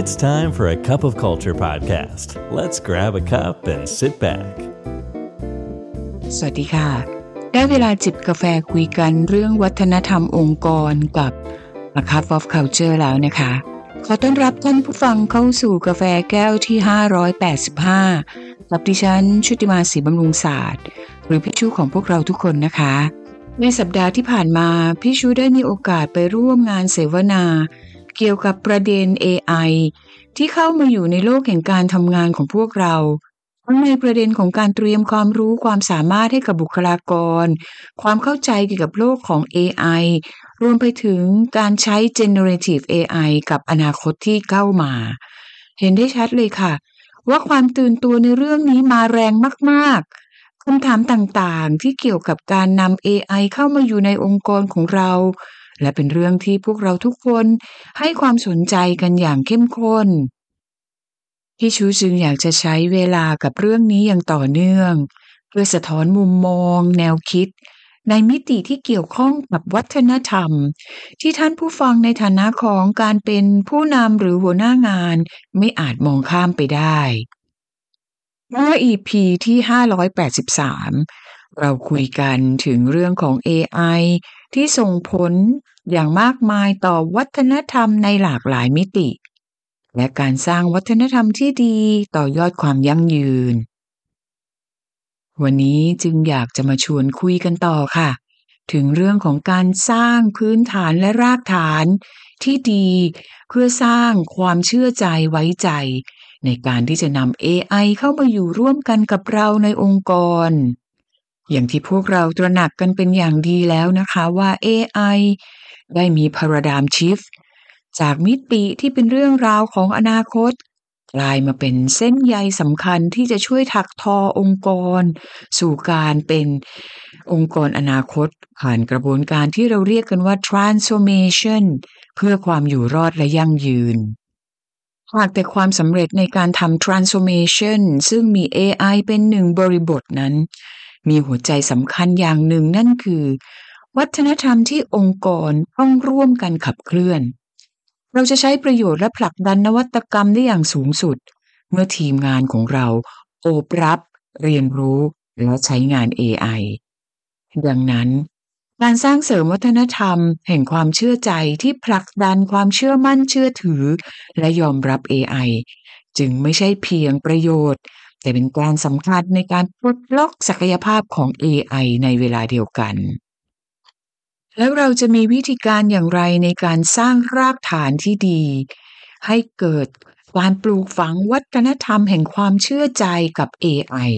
It's time for a cup of culture podcast. Let's grab a cup and sit back. สวัสดีค่ะ ได้เวลาจิบกาแฟคุยกันเรื่องวัฒนธรรมองค์กรกับ A Cup of Culture แล้วนะคะ ขอต้อนรับท่านผู้ฟังเข้าสู่กาแฟแก้วที่ 585 กับดิฉันชุติมาศรีบำรุงศาสตร์ หรือพี่ชูของพวกเราทุกคนนะคะ ในสัปดาห์ที่ผ่านมา พี่ชูได้มีโอกาสไปร่วมงานเสวนา เกี่ยวกับประเด็น AI ที่เข้ามาอยู่ในโลกแห่งการทำงานของพวกเราทั้งในประเด็นของการเตรียมความรู้ความสามารถให้กับบุคลากร ความเข้าใจเกี่ยวกับโลกของ AI รวมไปถึงการใช้ generative AI กับอนาคตที่เข้ามา เห็นได้ชัดเลยค่ะ ว่าความตื่นตัวในเรื่องนี้มาแรงมากๆคำถามต่างๆ ที่เกี่ยวกับการนำ AI เข้ามาอยู่ในองค์กรของเรา และเป็นเรื่องที่พวกเราทุกคนให้ความสนใจกันอย่างเข้มข้นพี่ชูจึงอยากจะใช้เวลากับเรื่องนี้อย่างต่อเนื่อง เพื่อสะท้อนมุมมอง แนวคิด ในมิติที่เกี่ยวข้องกับวัฒนธรรม ที่ท่านผู้ฟังในฐานะของการเป็นผู้นำหรือหัวหน้างาน ไม่อาจมองข้ามไปได้เมื่อ EP ที่ 583 เราคุยกันถึงเรื่องของ AI ที่ส่งผลอย่างมากมายต่อวัฒนธรรมในหลากหลายมิติ และการสร้างวัฒนธรรมที่ดีต่อยอดความยั่งยืน วันนี้จึงอยากจะมาชวนคุยกันต่อค่ะ ถึงเรื่องของการสร้างพื้นฐานและรากฐานที่ดีเพื่อสร้างความเชื่อใจไว้ใจ ในการที่จะนำ AI เข้ามาอยู่ร่วมกันกับเราในองค์กร อย่างที่พวกเราตระหนักกันเป็นอย่างดีแล้วนะคะว่า AI ได้มี paradigm shift จากมิติที่เป็นเรื่องราวของอนาคต กลายมาเป็นเส้นใยสำคัญที่จะช่วยถักทอองค์กร สู่การเป็นองค์กรอนาคต ผ่านกระบวนการที่เราเรียกกันว่า transformation เพื่อความอยู่รอดและยั่งยืนหากแต่ความสำเร็จในการทำ transformation ซึ่งมี AI เป็นหนึ่งบริบทนั้น มีหัวใจสำคัญอย่างหนึ่งนั่นคือ วัฒนธรรมที่องค์กรต้องร่วมกันขับเคลื่อน เราจะใช้ประโยชน์และผลักดันนวัตกรรมได้อย่างสูงสุด เมื่อทีมงานของเราโอบรับ เรียนรู้และใช้งาน AI ดังนั้น การสร้างเสริมวัฒนธรรม แห่งความเชื่อใจที่ผลักดันความเชื่อมั่นเชื่อถือ และยอมรับ AI จึงไม่ใช่เพียงประโยชน์ แต่เป็นการสำคัญในการปลดล็อกศักยภาพของ AI ในเวลาเดียวกัน แล้วเราจะมีวิธีการอย่างไรในการสร้างรากฐานที่ดี ให้เกิดการปลูกฝังวัฒนธรรมแห่งความเชื่อใจกับ AI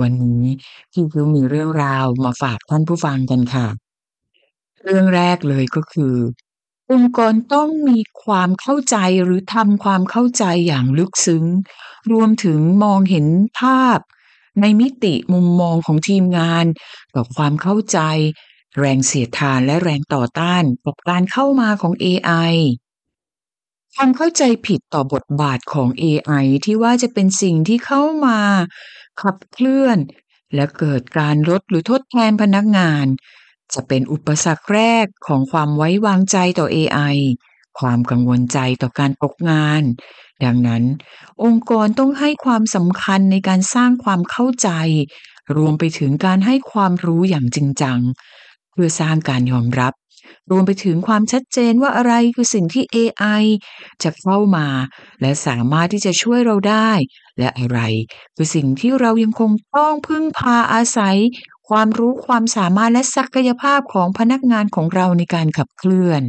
วันนี้พี่ยูมีเรื่องราวมาฝากท่านผู้ฟังกันค่ะ เรื่องแรกเลยก็คือ องค์กรต้องมีความเข้าใจหรือทำความเข้าใจอย่างลึกซึ้ง รวมถึงมองเห็นภาพ ในมิติมุมมองของทีมงานกับความเข้าใจ แรงเสียดทานและแรงต่อต้านกับการเข้ามาของ AI ความเข้าใจผิดต่อบทบาทของ AI ที่ว่าจะเป็นสิ่งที่เข้ามาขับเคลื่อน และเกิดการลดหรือทดแทนพนักงาน จะเป็นอุปสรรคแรกของความไว้วางใจต่อ AI ความกังวลใจต่อการตกงาน ดังนั้น องค์กรต้องให้ความสำคัญในการสร้างความเข้าใจ รวมไปถึงการให้ความรู้อย่างจริงจัง เพื่อสร้างการยอมรับ รวมไปถึงความชัดเจนว่าอะไรคือสิ่งที่ AI จะเข้ามา และสามารถที่จะช่วยเราได้ และอะไรคือสิ่งที่เรายังคงต้องพึ่งพาอาศัย ความรู้ความสามารถและศักยภาพของพนักงานของเราในการขับเคลื่อน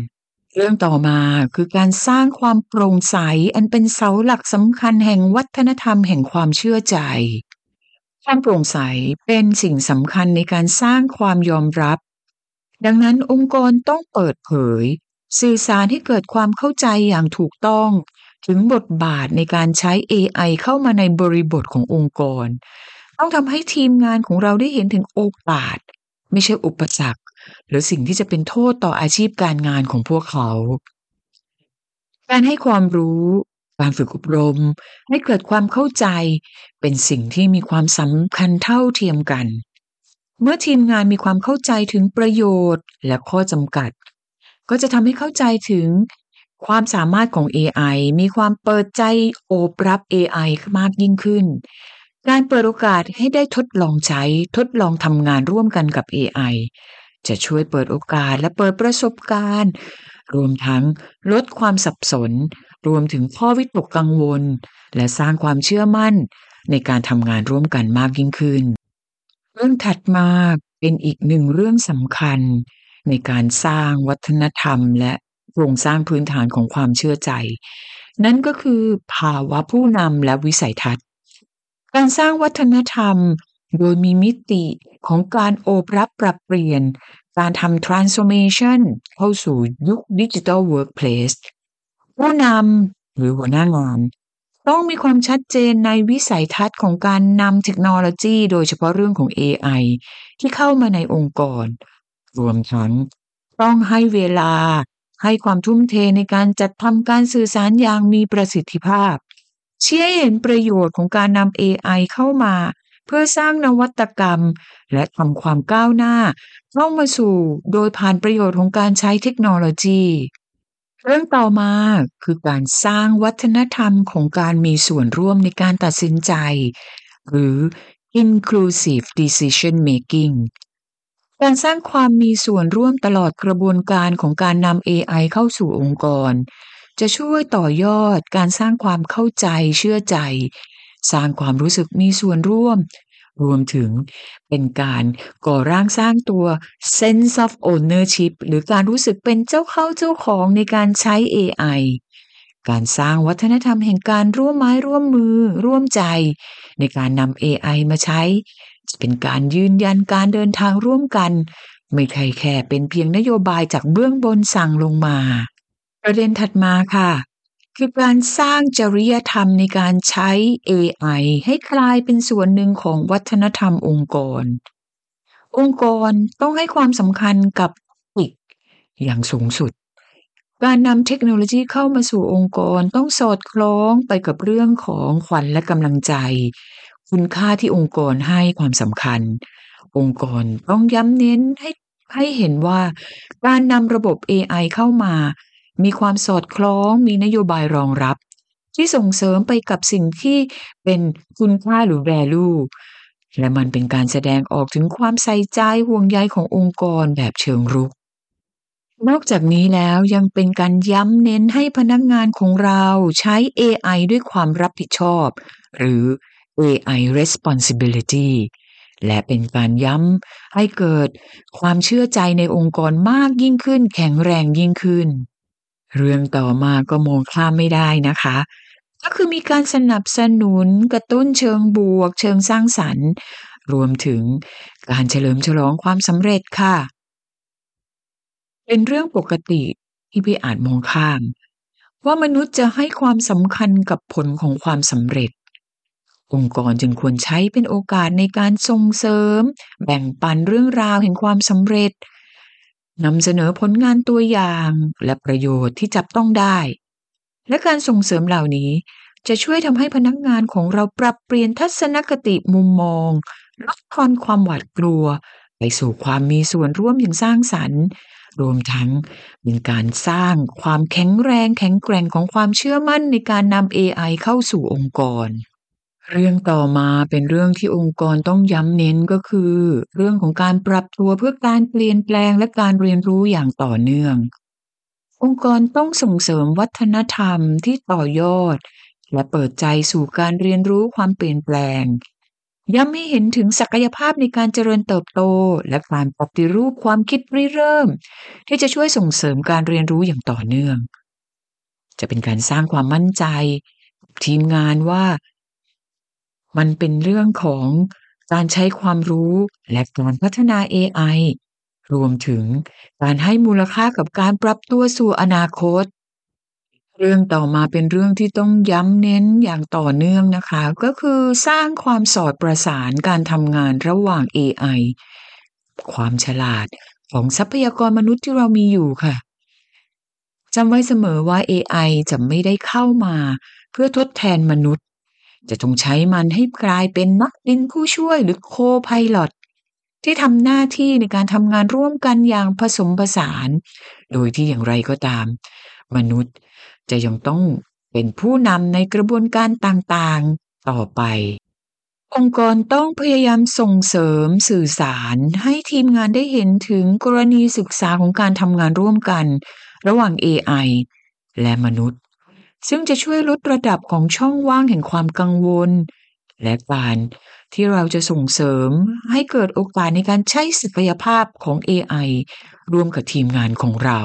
เรื่องต่อมาคือการสร้างความโปร่งใสอันเป็นเสาหลักสำคัญแห่งวัฒนธรรมแห่งความเชื่อใจความโปร่งใสเป็นสิ่งสำคัญในการสร้างความยอมรับ ดังนั้นองค์กรต้องเปิดเผย สื่อสารให้เกิดความเข้าใจอย่างถูกต้อง ถึงบทบาทในการใช้ AI เข้ามาในบริบทขององค์กร ต้องทำให้ทีมงานของเราได้เห็นถึงโอกาส ไม่ใช่อุปสรรค หรือสิ่งที่จะเป็นโทษต่ออาชีพการงานของพวกเขา การให้ความรู้ การฝึกอบรม ให้เกิดความเข้าใจ เป็นสิ่งที่มีความสำคัญเท่าเทียมกัน เมื่อทีมงานมีความเข้าใจถึงประโยชน์และข้อจำกัด ก็จะทำให้เข้าใจถึงความสามารถของ AI มีความเปิดใจโอบรับ AI มากยิ่งขึ้น การเปิดโอกาสให้ได้ทดลองใช้ทดลองทำงานร่วมกันกับ AI จะช่วยเปิดโอกาสและเปิดประสบการณ์ รวมทั้งลดความสับสน รวมถึงข้อวิตกกังวล และสร้างความเชื่อมั่น ในการทำงานร่วมกันมากยิ่งขึ้น เรื่องถัดมาเป็นอีกหนึ่งเรื่องสำคัญ ในการสร้างวัฒนธรรม และโครงสร้างพื้นฐานของความเชื่อใจ นั่นก็คือภาวะผู้นำและวิสัยทัศน์ การสร้างวัฒนธรรม โดยมีมิติของการโอบรับปรับเปลี่ยน การทำ transformation เข้าสู่ยุค digital workplace ผู้นำหรือหัวหน้างานต้องมีความชัดเจนในวิสัยทัศน์ของการนำเทคโนโลยี โดยเฉพาะเรื่องของ AI ที่เข้ามาในองค์กร รวมทั้งต้องให้เวลาให้ความทุ่มเทในการจัดทำการสื่อสารอย่างมีประสิทธิภาพ ชี้ให้เห็นประโยชน์ของการนำ AI เข้ามา เพื่อสร้างนวัตกรรม และทำความก้าวหน้าเข้ามาสู่โดยผ่านประโยชน์ของการใช้เทคโนโลยี เรื่องต่อมาคือการสร้างวัฒนธรรมของการมีส่วนร่วมในการตัดสินใจ หรือ inclusive decision making การสร้างความมีส่วนร่วมตลอดกระบวนการของการนำ AI เข้าสู่องค์กร จะช่วยต่อยอดการสร้างความเข้าใจเชื่อใจ สร้างความรู้สึกมีส่วนร่วม รวมถึงเป็นการก่อร่างสร้างตัว sense of ownership หรือการรู้สึกเป็นเจ้าเข้าเจ้าของในการใช้ AI การสร้างวัฒนธรรมแห่งการร่วมไม้ร่วมมือ ร่วมใจ ในการนำ AI มาใช้ จะเป็นการยืนยันการเดินทางร่วมกัน ไม่ใช่แค่เป็นเพียงนโยบายจากเบื้องบนสั่งลงมา ประเด็นถัดมาค่ะ คือการสร้างจริยธรรมในการใช้ AI ให้กลายเป็นส่วนหนึ่งของวัฒนธรรมองค์กร องค์กรต้องให้ความสำคัญกับอีกอย่างสูงสุด การนำเทคโนโลยีเข้ามาสู่องค์กรต้องสอดคล้องไปกับเรื่องของขวัญและกำลังใจ คุณค่าที่องค์กรให้ความสำคัญ องค์กรต้องย้ำเน้นให้ให้เห็นว่าการนำระบบ AI เข้ามา มีความสอดคล้องมีนโยบายรองรับ ที่ส่งเสริมไปกับสิ่งที่เป็นคุณค่าหรือ value และมันเป็นการแสดงออกถึงความใส่ใจห่วงใยขององค์กรแบบเชิงรุก นอกจากนี้แล้วยังเป็นการย้ำเน้นให้พนักงานของเราใช้ AI ด้วยความรับผิดชอบ หรือ AI responsibility และเป็นการย้ำให้เกิดความเชื่อใจในองค์กรมากยิ่งขึ้น แข็งแรงยิ่งขึ้น เรื่องต่อมาก็มองข้ามไม่ได้นะคะ ก็คือมีการสนับสนุนกระตุ้นเชิงบวก เชิงสร้างสรรค์ รวมถึงการเฉลิมฉลองความสำเร็จค่ะ เป็นเรื่องปกติที่พี่อาจมองข้าม ว่ามนุษย์จะให้ความสำคัญกับผลของความสำเร็จ องค์กรจึงควรใช้เป็นโอกาสในการส่งเสริม แบ่งปันเรื่องราวแห่งความสำเร็จ นำเสนอผลงานตัวอย่างและประโยชน์ที่จับต้องได้ และการส่งเสริมเหล่านี้จะช่วยทำให้พนักงานของเราปรับเปลี่ยนทัศนคติมุมมอง ลดทอนความหวาดกลัว ไปสู่ความมีส่วนร่วมอย่างสร้างสรรค์ รวมทั้งเป็นการสร้างความแข็งแรงแข็งแกร่งของความเชื่อมั่นในการนำ AI เข้าสู่องค์กร เรื่องต่อมาเป็นเรื่องที่องค์กรต้องย้ำเน้นก็คือ เรื่องของการปรับตัวเพื่อการเปลี่ยนแปลงและการเรียนรู้อย่างต่อเนื่อง องค์กรต้องส่งเสริมวัฒนธรรมที่ต่อยอด และเปิดใจสู่การเรียนรู้ความเปลี่ยนแปลง ย้ำให้เห็นถึงศักยภาพในการเจริญเติบโต และการปฏิรูปความคิดริเริ่ม ที่จะช่วยส่งเสริมการเรียนรู้อย่างต่อเนื่อง จะเป็นการสร้างความมั่นใจ ทีมงานว่า มันเป็นเรื่องของการใช้ความรู้และการพัฒนา AI รวมถึงการให้มูลค่ากับการปรับตัวสู่อนาคต เรื่องต่อมาเป็นเรื่องที่ต้องย้ำเน้นอย่างต่อเนื่องนะคะ ก็คือสร้างความสอดประสานการทำงานระหว่าง AI ความฉลาดของทรัพยากรมนุษย์ที่เรามีอยู่ค่ะจำไว้เสมอว่า AI จะไม่ได้เข้ามา เพื่อทดแทนมนุษย์ จะต้องใช้มันให้กลายเป็นนักบินผู้ช่วยหรือโคไพลอตที่ทำหน้าที่ในการทำงานร่วมกันอย่างผสมผสาน โดยที่อย่างไรก็ตาม มนุษย์จะยังต้องเป็นผู้นำในกระบวนการต่างๆ ต่อไป องค์กรต้องพยายามส่งเสริมสื่อสารให้ทีมงานได้เห็นถึงกรณีศึกษาของการทำงานร่วมกัน ระหว่าง AI และมนุษย์ ซึ่งจะช่วยลดระดับของช่องว่างแห่งความกังวล และการที่เราจะส่งเสริมให้เกิดโอกาสในการใช้ศักยภาพของ AI ร่วมกับทีมงานของเรา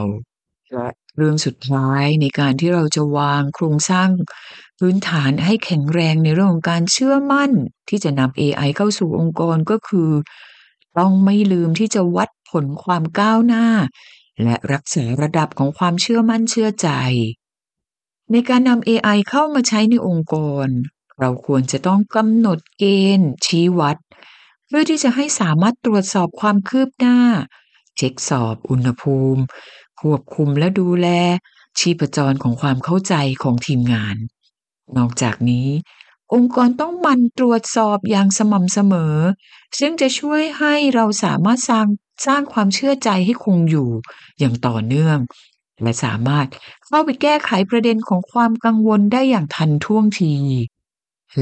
และเรื่องสุดท้ายในการที่เราจะวางโครงสร้างพื้นฐานให้แข็งแรงในเรื่องของการเชื่อมั่นที่จะนำ AI เข้าสู่องค์กรก็คือ ต้องไม่ลืมที่จะวัดผลความก้าวหน้า และรักษาระดับของความเชื่อมั่นเชื่อใจ ในการนำ AI เข้ามาใช้ในองค์กร เราควรจะต้องกำหนดเกณฑ์ ชี้วัด เพื่อที่จะให้สามารถตรวจสอบความคืบหน้า เช็คสอบอุณหภูมิ ควบคุมและดูแล ชีพจรของความเข้าใจของทีมงาน นอกจากนี้ องค์กรต้องมันตรวจสอบอย่างสม่ำเสมอ ซึ่งจะช่วยให้เราสามารถสร้างสร้างความเชื่อใจให้คงอยู่อย่างต่อเนื่อง และสามารถเข้าไปแก้ไขประเด็นของความกังวลได้อย่างทันท่วงที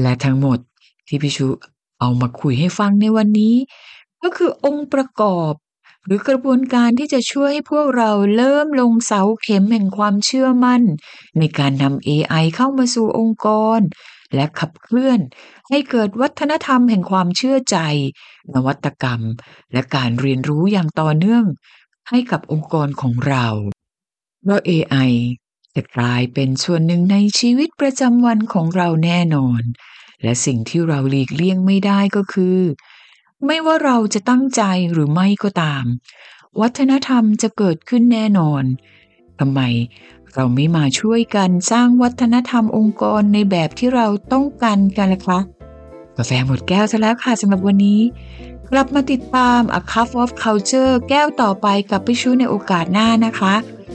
และทั้งหมดที่พิชุเอามาคุยให้ฟังในวันนี้ ก็คือองค์ประกอบ หรือกระบวนการที่จะช่วยให้พวกเราเริ่มลงเสาเข็มแห่งความเชื่อมั่น ในการนำ AI เข้ามาสู่องค์กร และขับเคลื่อน ให้เกิดวัฒนธรรมแห่งความเชื่อใจ นวัตกรรม และการเรียนรู้อย่างต่อเนื่องให้กับองค์กรของเรา เพราะ AI จะกลายเป็นส่วนหนึ่งในชีวิตประจำวันของเราแน่นอน และสิ่งที่เราหลีกเลี่ยงไม่ได้ก็คือ ไม่ว่าเราจะตั้งใจหรือไม่ก็ตาม วัฒนธรรมจะเกิดขึ้นแน่นอนทำไมเราไม่มาช่วยกันสร้างวัฒนธรรมองค์กรในแบบที่เราต้องการกันล่ะคะกาแฟหมดแก้วซะแล้วค่ะสำหรับวันนี้ กลับมาติดตาม A Cup of Culture แก้วต่อไปกับพี่ชูในโอกาสหน้านะคะ